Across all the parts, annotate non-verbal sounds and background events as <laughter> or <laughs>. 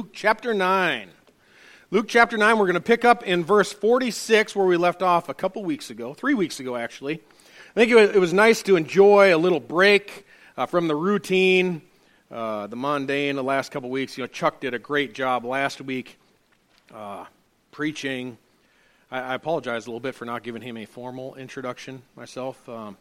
Luke chapter 9. Luke chapter 9, we're going to pick up in verse 46 where we left off a couple weeks ago, three weeks ago actually. I think it was, it was nice to enjoy a little break uh, from the routine, uh, the mundane, the last couple weeks. You know, Chuck did a great job last week uh, preaching. I, I, apologize a little bit for not giving him a formal introduction myself. Um,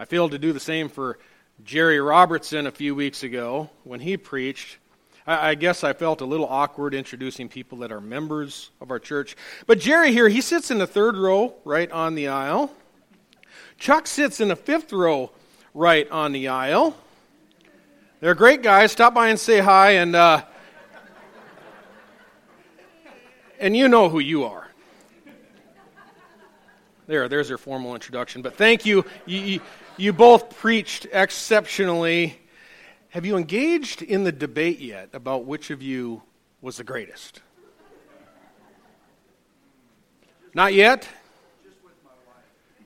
I failed to do the same for Jerry Robertson a few weeks ago when he preached. I, I guess I felt a little awkward introducing people that are members of our church. But Jerry here, he sits in the third row right on the aisle. Chuck sits in the fifth row right on the aisle. They're great guys. Stop by and say hi, and uh, and you know who you are. There, there's your formal introduction. But thank you. You, you, you both preached exceptionally. Have you engaged in the debate yet about which of you was the greatest? Not yet?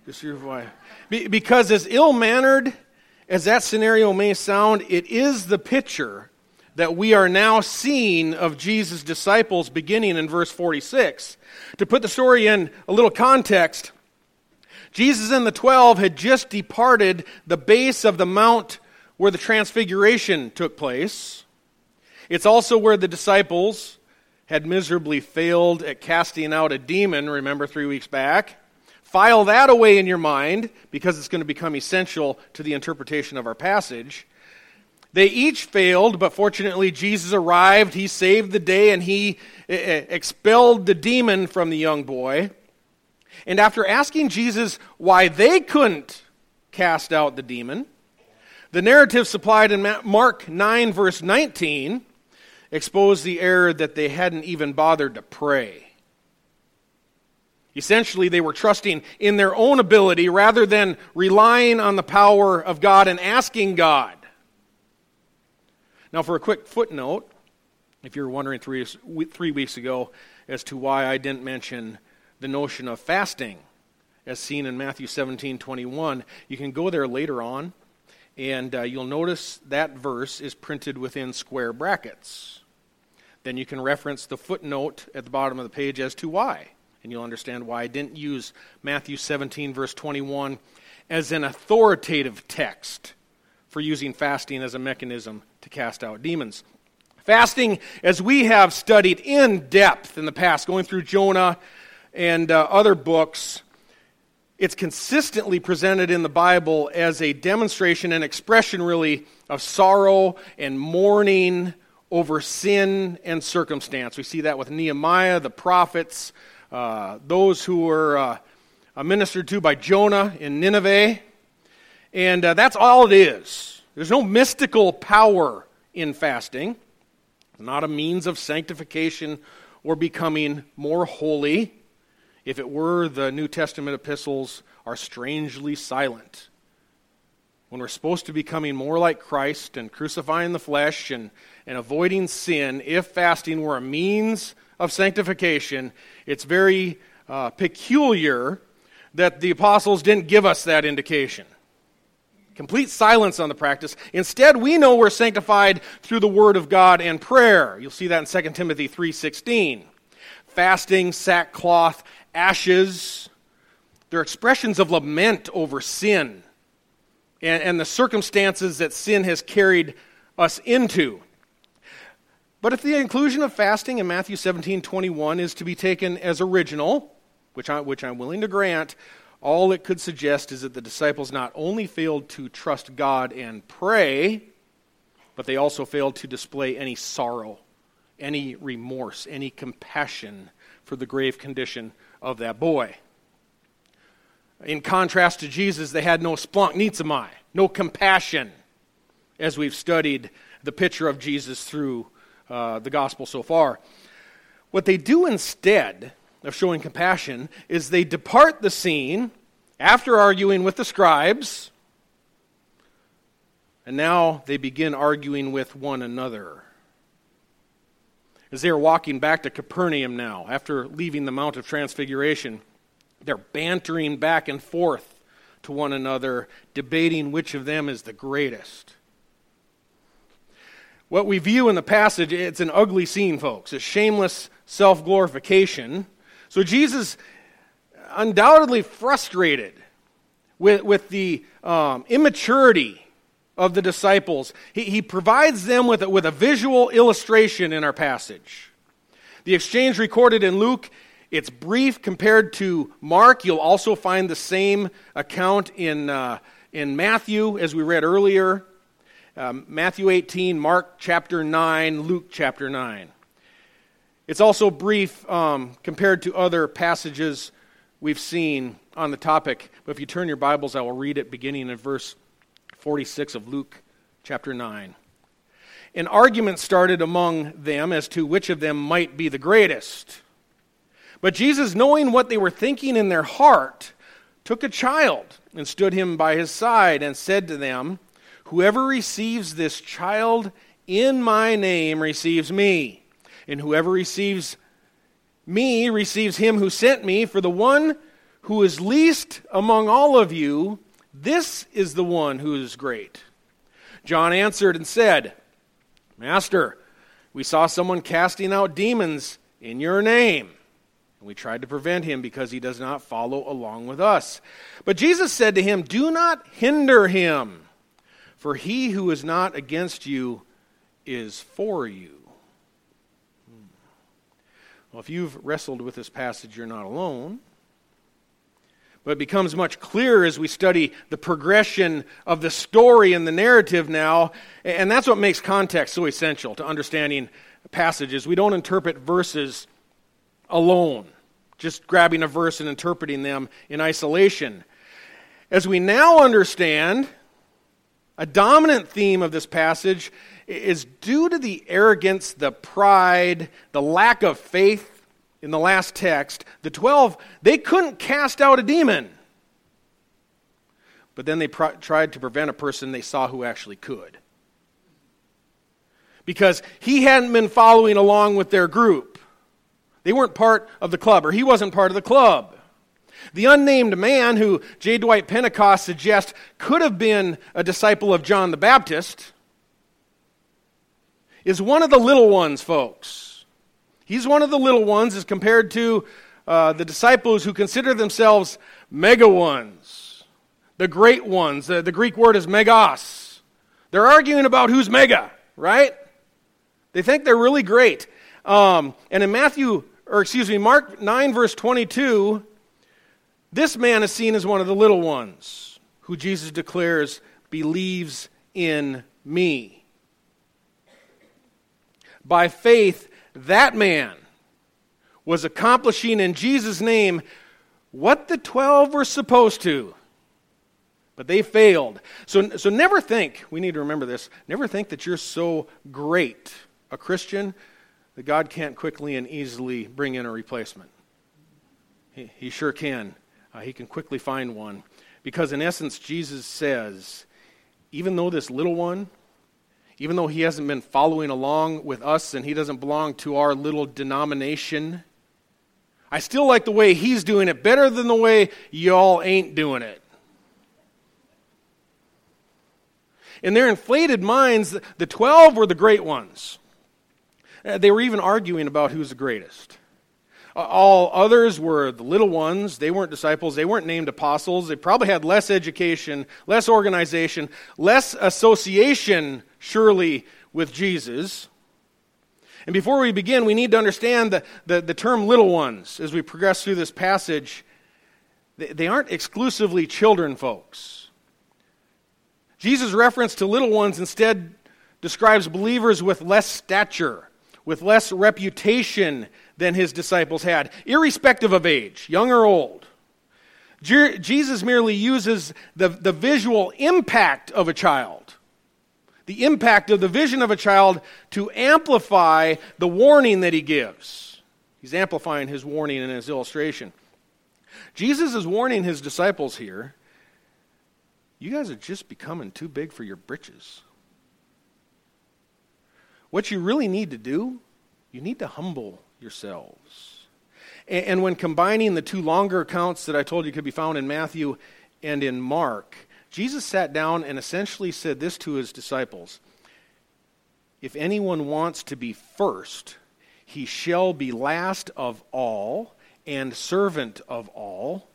Just your wife. Be- because as ill mannered as that scenario may sound, it is the picture that we are now seeing of Jesus' disciples beginning in verse 46. To put the story in a little context, Jesus and the twelve had just departed the base of the Mount where the transfiguration took place. It's also where the disciples had miserably failed at casting out a demon, remember three weeks back. File that away in your mind because it's going to become essential to the interpretation of our passage. They each failed, but fortunately, Jesus arrived. He saved the day and he expelled the demon from the young boy. And after asking Jesus why they couldn't cast out the demon, the narrative supplied in Mark 9, verse 19, exposed the error that they hadn't even bothered to pray. Essentially, they were trusting in their own ability rather than relying on the power of God and asking God. Now, for a quick footnote, if you're wondering three, three weeks ago as to why I didn't mention the notion of fasting as seen in Matthew 17 21, you can go there later on and uh, you'll notice that verse is printed within square brackets. Then you can reference the footnote at the bottom of the page as to why. And you'll understand why I didn't use Matthew 17, verse 21, as an authoritative text for using fasting as a mechanism to cast out demons. Fasting, as we have studied in depth in the past, going through Jonah and uh, other books, it's consistently presented in the Bible as a demonstration and expression, really, of sorrow and mourning over sin and circumstance. We see that with Nehemiah, the prophets, uh, those who were uh, ministered to by Jonah in Nineveh. And uh, that's all it is. There's no mystical power in fasting, it's not a means of sanctification or becoming more holy. If it were, the New Testament epistles are strangely silent. When we're supposed to be becoming more like Christ and crucifying the flesh and, and avoiding sin, if fasting were a means of sanctification, it's very uh, peculiar that the apostles didn't give us that indication. Complete silence on the practice. Instead, we know we're sanctified through the word of God and prayer. You'll see that in 2 Timothy 3:16. Fasting, sackcloth, ashes. They're expressions of lament over sin and, and the circumstances that sin has carried us into. But if the inclusion of fasting in Matthew 17 21 is to be taken as original, which, I, which I'm willing to grant, all it could suggest is that the disciples not only failed to trust God and pray, but they also failed to display any sorrow, any remorse, any compassion for the grave condition of that boy. In contrast to Jesus, they had no splanchnizomai, no compassion, as we've studied the picture of Jesus through uh, the gospel so far. What they do instead of showing compassion is they depart the scene after arguing with the scribes, and now they begin arguing with one another as they are walking back to Capernaum now, after leaving the Mount of Transfiguration, they're bantering back and forth to one another, debating which of them is the greatest. What we view in the passage, it's an ugly scene, folks. It's shameless self glorification. So Jesus undoubtedly frustrated with, with the um, immaturity of the disciples. He, he provides them with a, with a visual illustration in our passage. The exchange recorded in Luke, it's brief compared to Mark. You'll also find the same account in, uh, in Matthew, as we read earlier. Um, Matthew 18, Mark chapter 9, Luke chapter 9. It's also brief um, compared to other passages we've seen on the topic. But if you turn your Bibles, I will read it beginning in verse 46 of Luke chapter 9. An argument started among them as to which of them might be the greatest. But Jesus, knowing what they were thinking in their heart, took a child and stood him by his side and said to them, Whoever receives this child in my name receives me, and whoever receives me receives him who sent me, for the one who is least among all of you, this is the one who is great. John answered and said, Master, we saw someone casting out demons in your name. And we tried to prevent him because he does not follow along with us. But Jesus said to him, Do not hinder him, for he who is not against you is for you. Hmm. Well, if you've wrestled with this passage, you're not alone. But it becomes much clearer as we study the progression of the story and the narrative now. And that's what makes context so essential to understanding passages. We don't interpret verses alone, just grabbing a verse and interpreting them in isolation. As we now understand, a dominant theme of this passage is due to the arrogance, the pride, the lack of faith in the last text, the 12, they couldn't cast out a demon. But then they pro- tried to prevent a person they saw who actually could. Because he hadn't been following along with their group. They weren't part of the club, or he wasn't part of the club. The unnamed man, who J. Dwight Pentecost suggests could have been a disciple of John the Baptist, is one of the little ones, folks. He's one of the little ones as compared to uh, the disciples who consider themselves mega ones, the great ones. The, the Greek word is megas. They're arguing about who's mega, right? They think they're really great. Um, and in Matthew, or excuse me, Mark 9, verse 22, this man is seen as one of the little ones who Jesus declares believes in me. By faith, that man was accomplishing in Jesus' name what the 12 were supposed to. But they failed. So, so never think, we need to remember this, never think that you're so great a Christian that God can't quickly and easily bring in a replacement. He, he sure can. Uh, he can quickly find one. Because in essence, Jesus says, even though this little one, even though he hasn't been following along with us and he doesn't belong to our little denomination, I still like the way he's doing it better than the way y'all ain't doing it. In their inflated minds, the 12 were the great ones. Uh, they were even arguing about who's the greatest. All others were the little ones. They weren't disciples. They weren't named apostles. They probably had less education, less organization, less association, surely, with Jesus. And before we begin, we need to understand the, the, the term little ones as we progress through this passage. They, they aren't exclusively children, folks. Jesus' reference to little ones instead describes believers with less stature, with less reputation than his disciples had, irrespective of age, young or old. Je- Jesus merely uses the, the visual impact of a child, the impact of the vision of a child, to amplify the warning that he gives. He's amplifying his warning in his illustration. Jesus is warning his disciples here you guys are just becoming too big for your britches. What you really need to do, you need to humble yourselves. And, and when combining the two longer accounts that I told you could be found in Matthew and in Mark, Jesus sat down and essentially said this to his disciples If anyone wants to be first, he shall be last of all and servant of all.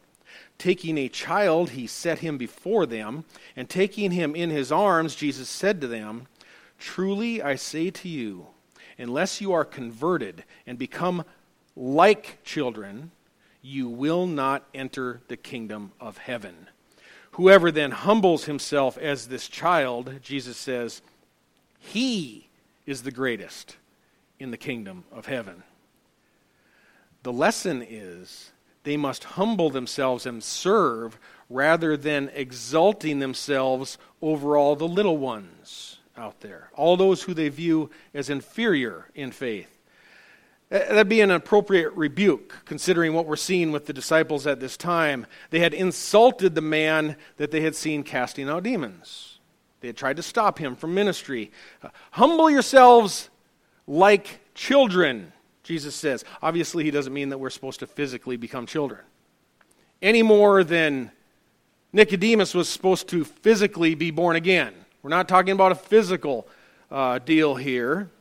Taking a child, he set him before them, and taking him in his arms, Jesus said to them, Truly I say to you, unless you are converted and become like children, you will not enter the kingdom of heaven. Whoever then humbles himself as this child, Jesus says, he is the greatest in the kingdom of heaven. The lesson is they must humble themselves and serve rather than exalting themselves over all the little ones out there, all those who they view as inferior in faith. That'd be an appropriate rebuke, considering what we're seeing with the disciples at this time. They had insulted the man that they had seen casting out demons. They had tried to stop him from ministry. Humble yourselves like children, Jesus says. Obviously, he doesn't mean that we're supposed to physically become children. Any more than Nicodemus was supposed to physically be born again. We're not talking about a physical uh, deal here.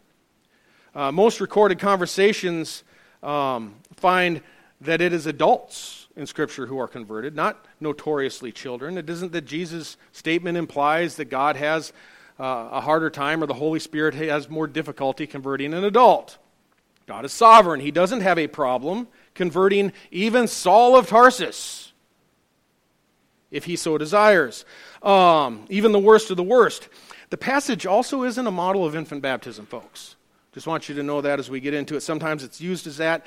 Uh, most recorded conversations um, find that it is adults in Scripture who are converted, not notoriously children. It isn't that Jesus' statement implies that God has uh, a harder time or the Holy Spirit has more difficulty converting an adult. God is sovereign. He doesn't have a problem converting even Saul of Tarsus if he so desires, um, even the worst of the worst. The passage also isn't a model of infant baptism, folks. Just want you to know that as we get into it. Sometimes it's used as that,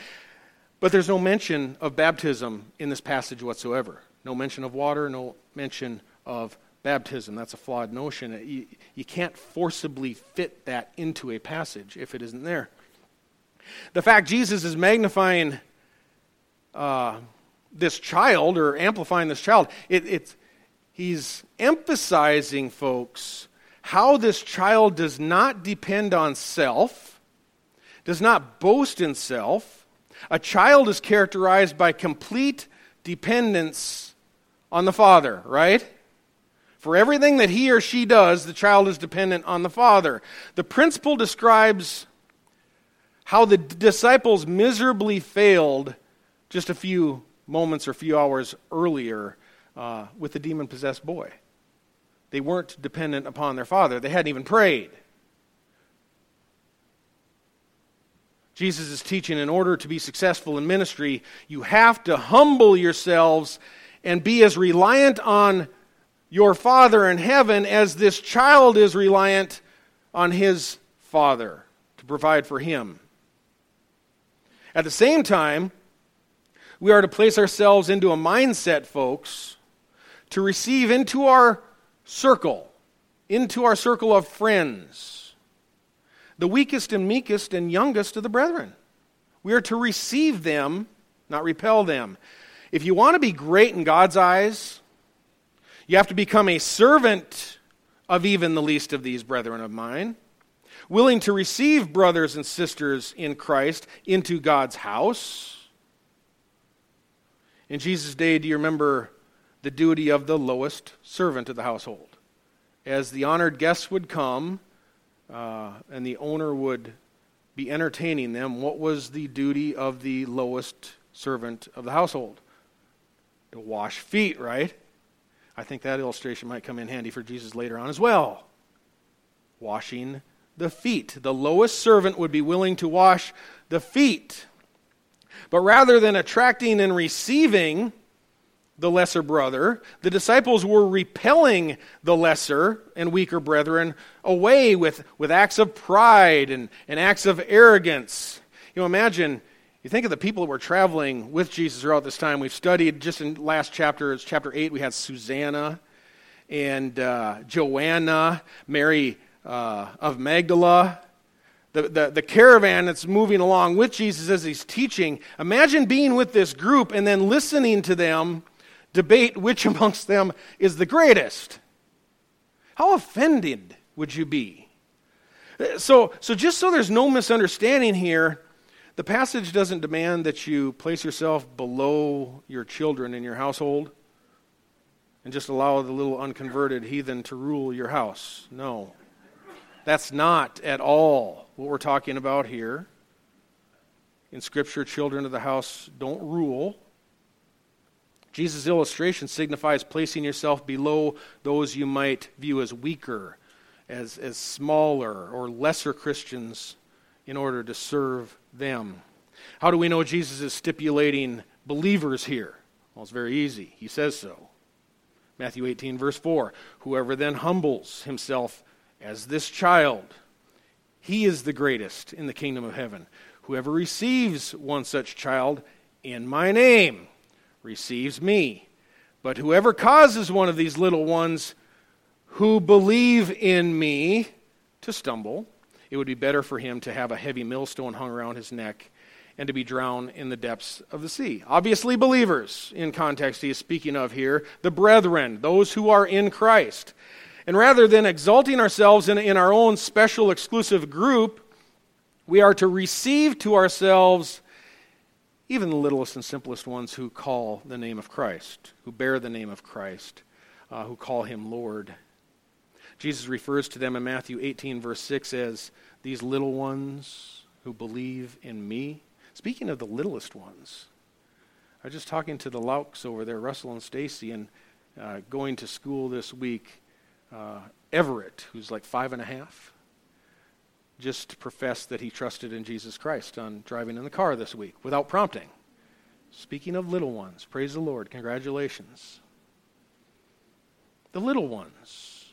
but there's no mention of baptism in this passage whatsoever. No mention of water, no mention of baptism. That's a flawed notion. You, you can't forcibly fit that into a passage if it isn't there. The fact Jesus is magnifying uh, this child or amplifying this child, it, it's, he's emphasizing, folks, how this child does not depend on self, does not boast in self. A child is characterized by complete dependence on the father, right? For everything that he or she does, the child is dependent on the father. The principle describes how the disciples miserably failed just a few moments or a few hours earlier uh, with the demon possessed boy. They weren't dependent upon their father, they hadn't even prayed. Jesus is teaching in order to be successful in ministry, you have to humble yourselves and be as reliant on your Father in heaven as this child is reliant on his Father to provide for him. At the same time, we are to place ourselves into a mindset, folks, to receive into our circle, into our circle of friends, the weakest and meekest and youngest of the brethren. We are to receive them, not repel them. If you want to be great in God's eyes, you have to become a servant of even the least of these brethren of mine, willing to receive brothers and sisters in Christ into God's house. In Jesus' day, do you remember the duty of the lowest servant of the household? As the honored guests would come uh, and the owner would be entertaining them, what was the duty of the lowest servant of the household? To wash feet, right? I think that illustration might come in handy for Jesus later on as well. Washing the feet. The lowest servant would be willing to wash the feet. But rather than attracting and receiving the lesser brother, the disciples were repelling the lesser and weaker brethren away with, with acts of pride and, and acts of arrogance. You know, imagine you think of the people that were traveling with Jesus throughout this time. We've studied just in last chapter, it's chapter 8, we had Susanna and uh, Joanna, Mary uh, of Magdala. The, the, the caravan that's moving along with Jesus as he's teaching. Imagine being with this group and then listening to them debate which <laughs> amongst them is the greatest. How offended would you be? So, so just so there's no misunderstanding here, the passage doesn't demand that you place yourself below your children in your household and just allow the little unconverted heathen to rule your house. No. That's not at all what we're talking about here. In Scripture, children of the house don't rule. Jesus' illustration signifies placing yourself below those you might view as weaker, as, as smaller, or lesser Christians in order to serve them. How do we know Jesus is stipulating believers here? Well, it's very easy. He says so. Matthew 18, verse 4 Whoever then humbles himself as this child, he is the greatest in the kingdom of heaven. Whoever receives one such child in my name receives me. But whoever causes one of these little ones who believe in me to stumble, it would be better for him to have a heavy millstone hung around his neck and to be drowned in the depths of the sea. Obviously, believers, in context, he is speaking of here, the brethren, those who are in Christ. And rather than exalting ourselves in, in our own special, exclusive group, we are to receive to ourselves even the littlest and simplest ones who call the name of Christ, who bear the name of Christ, uh, who call him Lord. Jesus refers to them in Matthew 18, verse 6, as these little ones who believe in me. Speaking of the littlest ones, I was just talking to the Lauks over there, Russell and Stacy, and uh, going to school this week. Uh, Everett, who's like five and a half, just professed that he trusted in Jesus Christ on driving in the car this week without prompting. Speaking of little ones, praise the Lord. Congratulations. The little ones.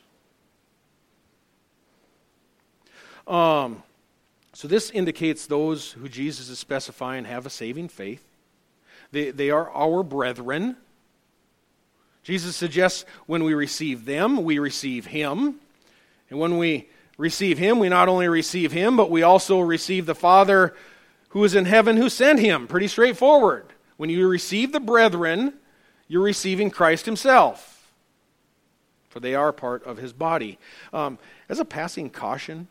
Um, so this indicates those who Jesus is specifying have a saving faith. They, they are our brethren. Jesus suggests when we receive them, we receive him. And when we receive him, we not only receive him, but we also receive the Father who is in heaven who sent him. Pretty straightforward. When you receive the brethren, you're receiving Christ himself, for they are part of his body. Um, as a passing caution,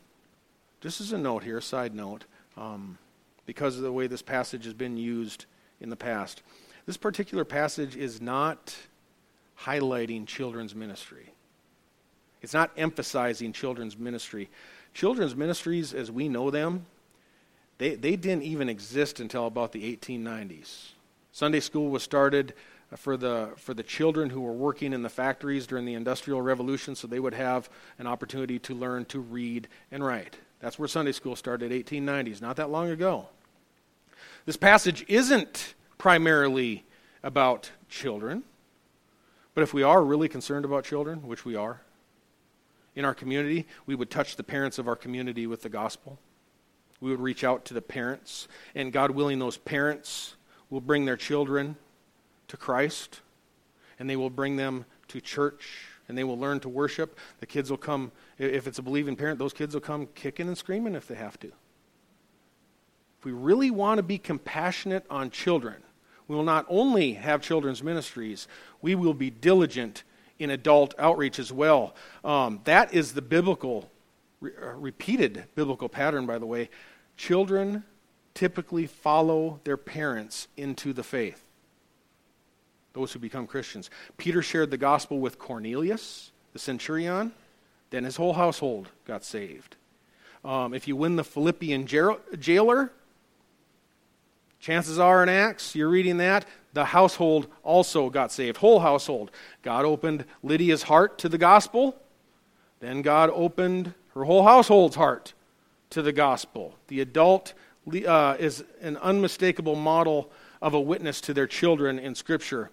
just as a note here, a side note, um, because of the way this passage has been used in the past, this particular passage is not highlighting children's ministry. It's not emphasizing children's ministry. Children's ministries, as we know them, they, they didn't even exist until about the 1890s. Sunday school was started uh, for the, for the children who were working in the factories during the Industrial Revolution so they would have an opportunity to learn to read and write. That's where Sunday school started, 1890s, not that long ago. This passage isn't primarily about children, but if we are really concerned about children, which we are, in our community, we would touch the parents of our community with the gospel. We would reach out to the parents, and God willing, those parents will bring their children to Christ, and they will bring them to church, and they will learn to worship. The kids will come, if it's a believing parent, those kids will come kicking and screaming if they have to. If we really want to be compassionate on children, we will not only have children's ministries, we will be diligent in adult outreach as well. Um, that is the biblical, re- uh, repeated biblical pattern, by the way. Children typically follow their parents into the faith, those who become Christians. Peter shared the gospel with Cornelius, the centurion, then his whole household got saved. Um, if you win the Philippian jailer, chances are in Acts, you're reading that, the household also got saved, whole household. God opened Lydia's heart to the gospel. Then God opened her whole household's heart to the gospel. The adult uh, is an unmistakable model of a witness to their children in Scripture.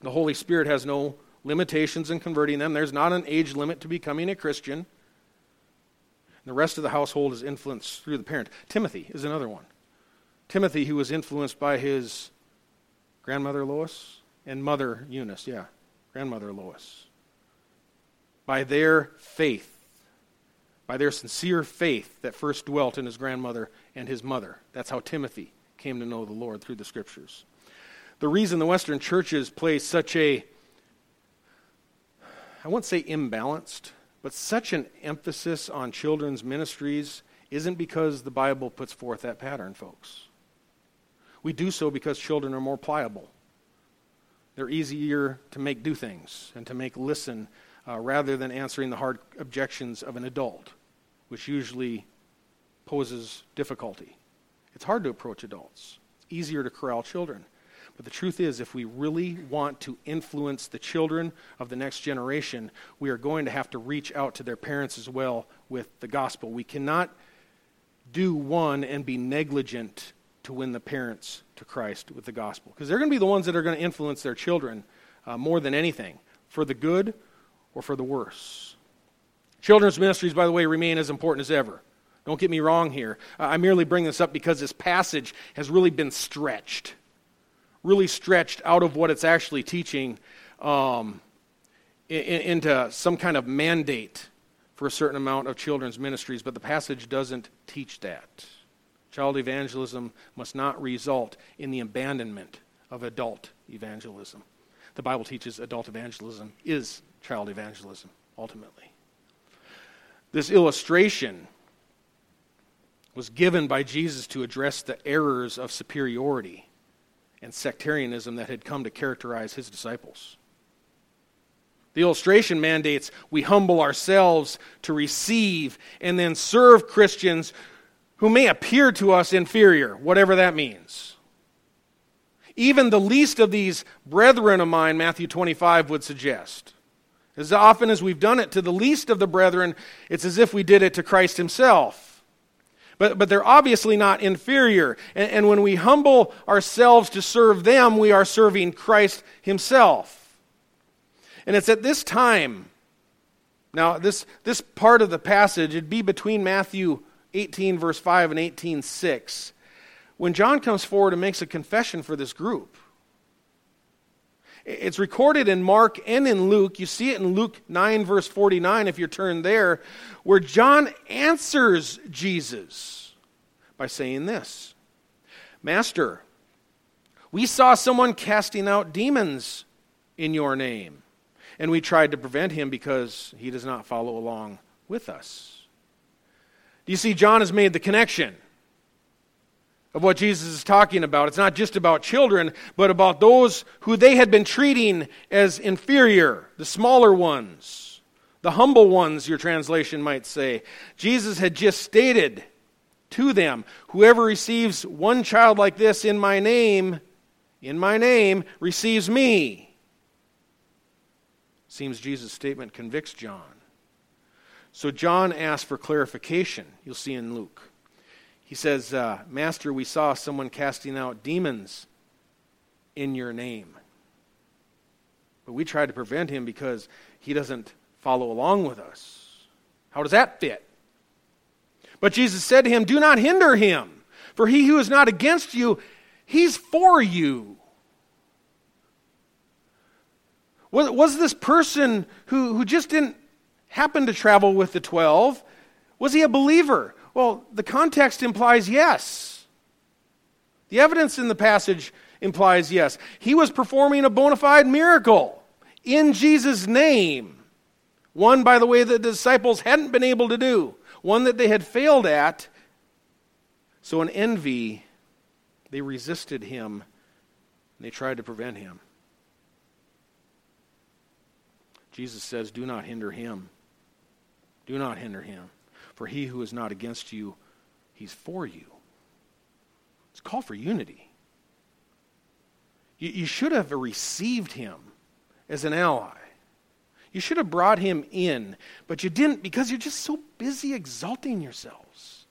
The Holy Spirit has no limitations in converting them. There's not an age limit to becoming a Christian. The rest of the household is influenced through the parent. Timothy is another one. Timothy, who was influenced by his Grandmother Lois and Mother Eunice, yeah, Grandmother Lois. By their faith, by their sincere faith that first dwelt in his grandmother and his mother. That's how Timothy came to know the Lord through the scriptures. The reason the Western churches place such a, I won't say imbalanced, but such an emphasis on children's ministries isn't because the Bible puts forth that pattern, folks. We do so because children are more pliable. They're easier to make do things and to make listen uh, rather than answering the hard objections of an adult. which usually poses difficulty. It's hard to approach adults, it's easier to corral children. But the truth is, if we really want to influence the children of the next generation, we are going to have to reach out to their parents as well with the gospel. We cannot do one and be negligent to win the parents to Christ with the gospel. Because they're going to be the ones that are going to influence their children uh, more than anything, for the good or for the worse. Children's ministries, by the way, remain as important as ever. Don't get me wrong here. I merely bring this up because this passage has really been stretched really stretched out of what it's actually teaching um, in, into some kind of mandate for a certain amount of children's ministries, but the passage doesn't teach that. Child evangelism must not result in the abandonment of adult evangelism. The Bible teaches adult evangelism is child evangelism, ultimately. This illustration was given by Jesus to address the errors of superiority and sectarianism that had come to characterize his disciples. The illustration mandates we humble ourselves to receive and then serve Christians who may appear to us inferior, whatever that means. Even the least of these brethren of mine, Matthew 25 would suggest. As often as we've done it to the least of the brethren, it's as if we did it to Christ himself. But, but they're obviously not inferior. And, and when we humble ourselves to serve them, we are serving Christ Himself. And it's at this time, now, this, this part of the passage, it'd be between Matthew 18, verse 5, and 18, 6, when John comes forward and makes a confession for this group. It's recorded in Mark and in Luke. You see it in Luke 9, verse 49, if you turn there, where John answers Jesus by saying this Master, we saw someone casting out demons in your name, and we tried to prevent him because he does not follow along with us. Do you see, John has made the connection of what Jesus is talking about. It's not just about children, but about those who they had been treating as inferior, the smaller ones, the humble ones, your translation might say. Jesus had just stated to them Whoever receives one child like this in my name, in my name, receives me. Seems Jesus' statement convicts John. So John asks for clarification. You'll see in Luke. He says, uh, Master, we saw someone casting out demons in your name. But we tried to prevent him because he doesn't follow along with us. How does that fit? But Jesus said to him, Do not hinder him, for he who is not against you, he's for you. Was, was this person who, who just didn't happen to travel with the twelve, was he a believer? Well, the context implies yes. The evidence in the passage implies yes. He was performing a bona fide miracle in Jesus' name. One, by the way, that the disciples hadn't been able to do, one that they had failed at. So, in envy, they resisted him and they tried to prevent him. Jesus says, Do not hinder him. Do not hinder him. For he who is not against you, he's for you. It's a call for unity. You, you should have received him as an ally. You should have brought him in, but you didn't because you're just so busy exalting yourselves.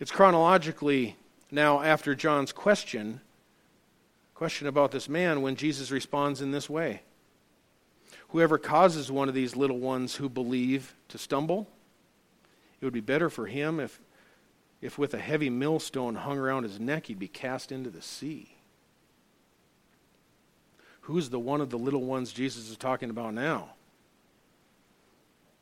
It's chronologically now after John's question, question about this man, when Jesus responds in this way. Whoever causes one of these little ones who believe to stumble, it would be better for him if, if with a heavy millstone hung around his neck he'd be cast into the sea. Who's the one of the little ones Jesus is talking about now?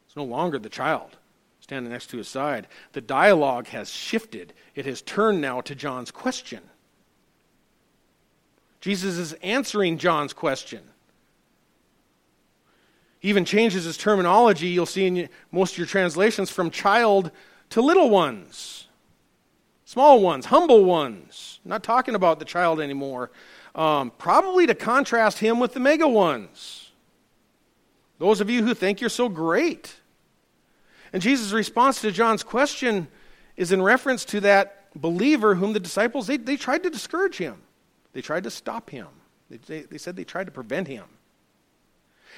It's no longer the child standing next to his side. The dialogue has shifted, it has turned now to John's question. Jesus is answering John's question. Even changes his terminology, you'll see in most of your translations, from child to little ones, small ones, humble ones. I'm not talking about the child anymore. Um, probably to contrast him with the mega ones. Those of you who think you're so great. And Jesus' response to John's question is in reference to that believer whom the disciples, they, they tried to discourage him. They tried to stop him. They, they, they said they tried to prevent him.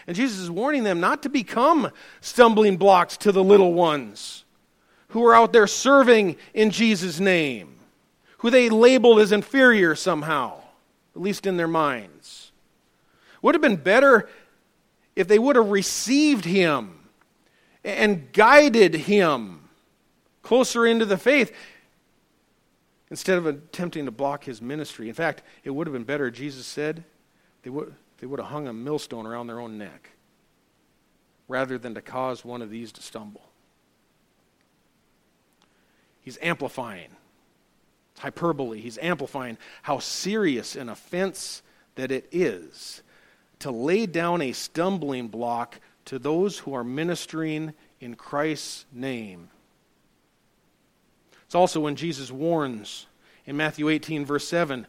And Jesus is warning them not to become stumbling blocks to the little ones who are out there serving in Jesus' name, who they labeled as inferior somehow, at least in their minds. Would have been better if they would have received him and guided him closer into the faith instead of attempting to block his ministry. In fact, it would have been better, Jesus said, they would, they would have hung a millstone around their own neck rather than to cause one of these to stumble. He's amplifying. It's hyperbole. He's amplifying how serious an offense that it is to lay down a stumbling block to those who are ministering in Christ's name. It's also when Jesus warns in Matthew 18, verse 7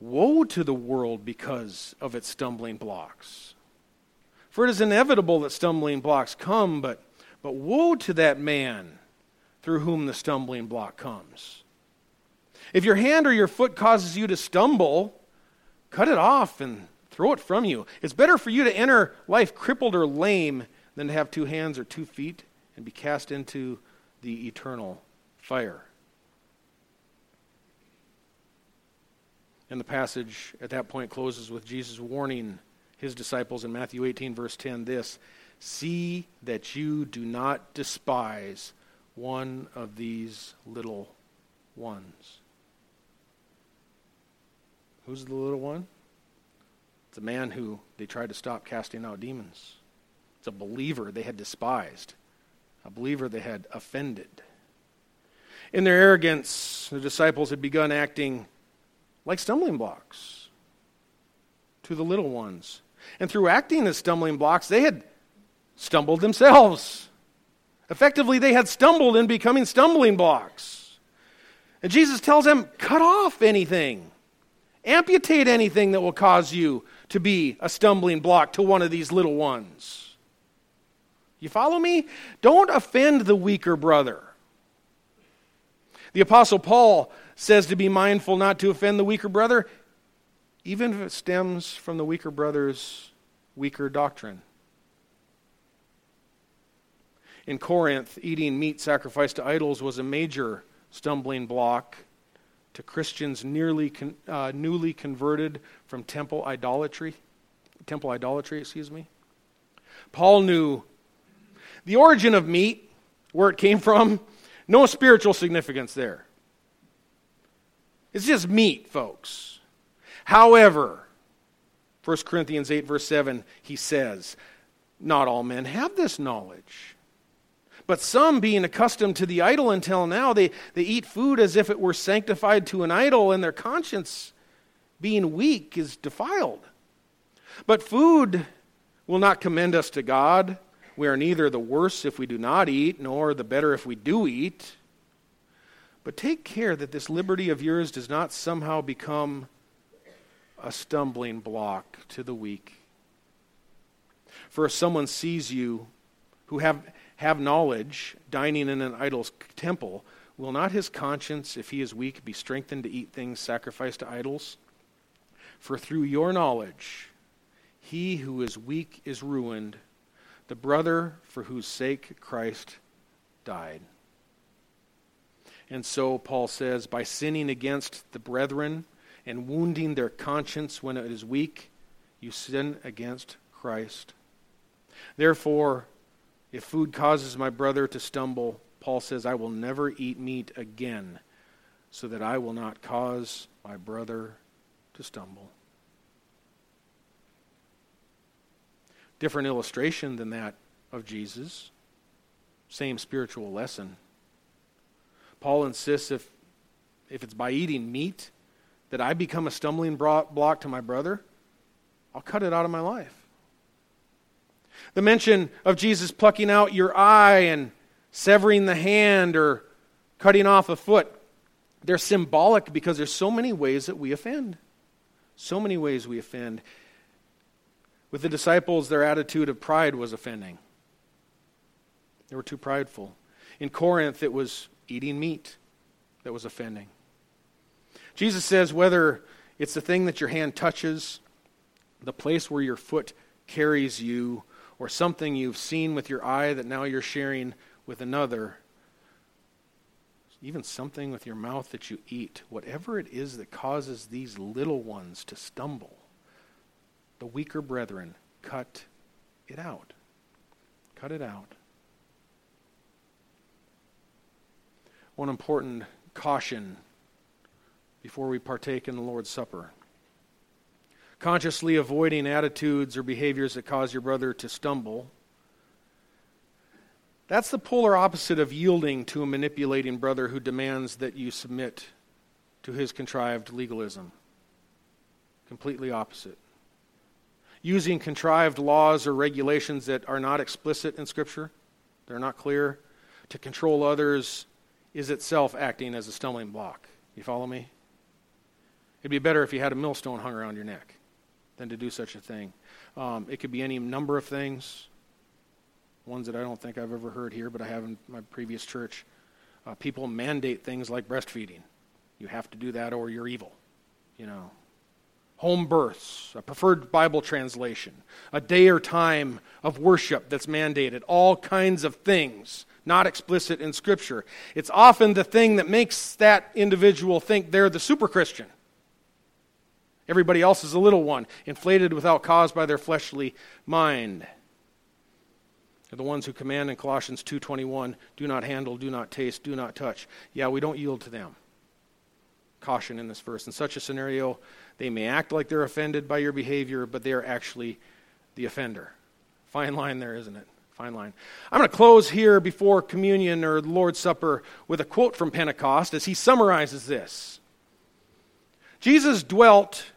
Woe to the world because of its stumbling blocks. For it is inevitable that stumbling blocks come, but, but woe to that man through whom the stumbling block comes. If your hand or your foot causes you to stumble, cut it off and throw it from you. It's better for you to enter life crippled or lame than to have two hands or two feet and be cast into the eternal fire. And the passage at that point closes with Jesus warning his disciples in Matthew 18, verse 10 this See that you do not despise one of these little ones. Who's the little one? It's a man who they tried to stop casting out demons. It's a believer they had despised, a believer they had offended. In their arrogance, the disciples had begun acting like stumbling blocks to the little ones. And through acting as stumbling blocks, they had stumbled themselves. Effectively, they had stumbled in becoming stumbling blocks. And Jesus tells them, cut off anything, amputate anything that will cause you to be a stumbling block to one of these little ones. You follow me? Don't offend the weaker brother. The Apostle Paul says to be mindful not to offend the weaker brother, even if it stems from the weaker brother's weaker doctrine. In Corinth, eating meat sacrificed to idols was a major stumbling block to Christians nearly con, uh, newly converted from temple idolatry. Temple idolatry, excuse me. Paul knew the origin of meat, where it came from, no spiritual significance there. It's just meat, folks. However, 1 Corinthians 8, verse 7, he says, Not all men have this knowledge. But some, being accustomed to the idol until now, they, they eat food as if it were sanctified to an idol, and their conscience, being weak, is defiled. But food will not commend us to God. We are neither the worse if we do not eat, nor the better if we do eat. But take care that this liberty of yours does not somehow become a stumbling block to the weak. For if someone sees you who have, have knowledge dining in an idol's temple, will not his conscience, if he is weak, be strengthened to eat things sacrificed to idols? For through your knowledge, he who is weak is ruined, the brother for whose sake Christ died. And so, Paul says, by sinning against the brethren and wounding their conscience when it is weak, you sin against Christ. Therefore, if food causes my brother to stumble, Paul says, I will never eat meat again, so that I will not cause my brother to stumble. Different illustration than that of Jesus. Same spiritual lesson. Paul insists if, if it's by eating meat that I become a stumbling block to my brother, I'll cut it out of my life. The mention of Jesus plucking out your eye and severing the hand or cutting off a foot, they're symbolic because there's so many ways that we offend. So many ways we offend. With the disciples, their attitude of pride was offending. They were too prideful. In Corinth, it was eating meat that was offending. Jesus says whether it's the thing that your hand touches, the place where your foot carries you, or something you've seen with your eye that now you're sharing with another, even something with your mouth that you eat, whatever it is that causes these little ones to stumble, the weaker brethren, cut it out. Cut it out. One important caution before we partake in the Lord's Supper. Consciously avoiding attitudes or behaviors that cause your brother to stumble. That's the polar opposite of yielding to a manipulating brother who demands that you submit to his contrived legalism. Completely opposite. Using contrived laws or regulations that are not explicit in Scripture, they're not clear, to control others is itself acting as a stumbling block. You follow me? It'd be better if you had a millstone hung around your neck than to do such a thing. Um, it could be any number of things, ones that I don't think I've ever heard here, but I have in my previous church. Uh, people mandate things like breastfeeding. You have to do that or you're evil. You know, home births, a preferred Bible translation, a day or time of worship that's mandated, all kinds of things not explicit in Scripture. It's often the thing that makes that individual think they're the super Christian. Everybody else is a little one, inflated without cause by their fleshly mind. They're the ones who command in Colossians 2:21, do not handle, do not taste, do not touch. Yeah, we don't yield to them. Caution in this verse. In such a scenario, they may act like they're offended by your behavior, but they are actually the offender. Fine line there, isn't it? Fine line. I'm going to close here before communion or Lord's Supper with a quote from Pentecost as he summarizes this. Jesus dwelt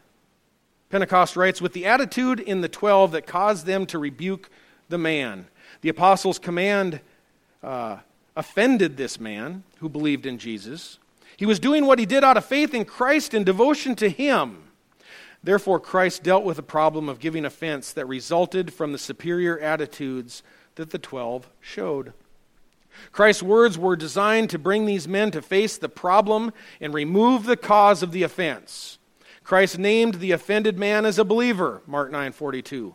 Pentecost writes, with the attitude in the twelve that caused them to rebuke the man. The apostles' command uh, offended this man who believed in Jesus. He was doing what he did out of faith in Christ and devotion to him. Therefore, Christ dealt with the problem of giving offense that resulted from the superior attitudes that the twelve showed. Christ's words were designed to bring these men to face the problem and remove the cause of the offense. Christ named the offended man as a believer, Mark 9:42.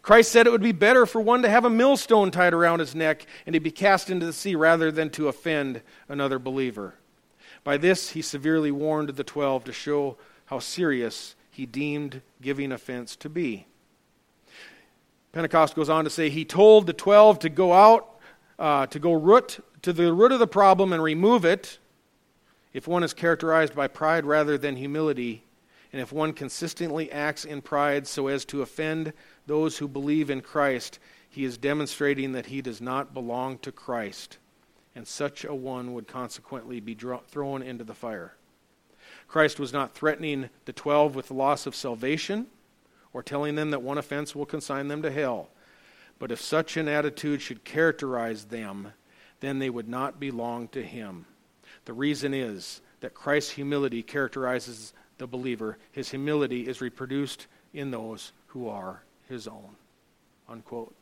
Christ said it would be better for one to have a millstone tied around his neck and to be cast into the sea rather than to offend another believer. By this he severely warned the 12 to show how serious he deemed giving offense to be. Pentecost goes on to say he told the 12 to go out uh, to go root to the root of the problem and remove it if one is characterized by pride rather than humility and if one consistently acts in pride so as to offend those who believe in Christ, he is demonstrating that he does not belong to Christ, and such a one would consequently be draw- thrown into the fire. Christ was not threatening the twelve with the loss of salvation or telling them that one offense will consign them to hell. But if such an attitude should characterize them, then they would not belong to him. The reason is that Christ's humility characterizes the believer. His humility is reproduced in those who are his own. Unquote.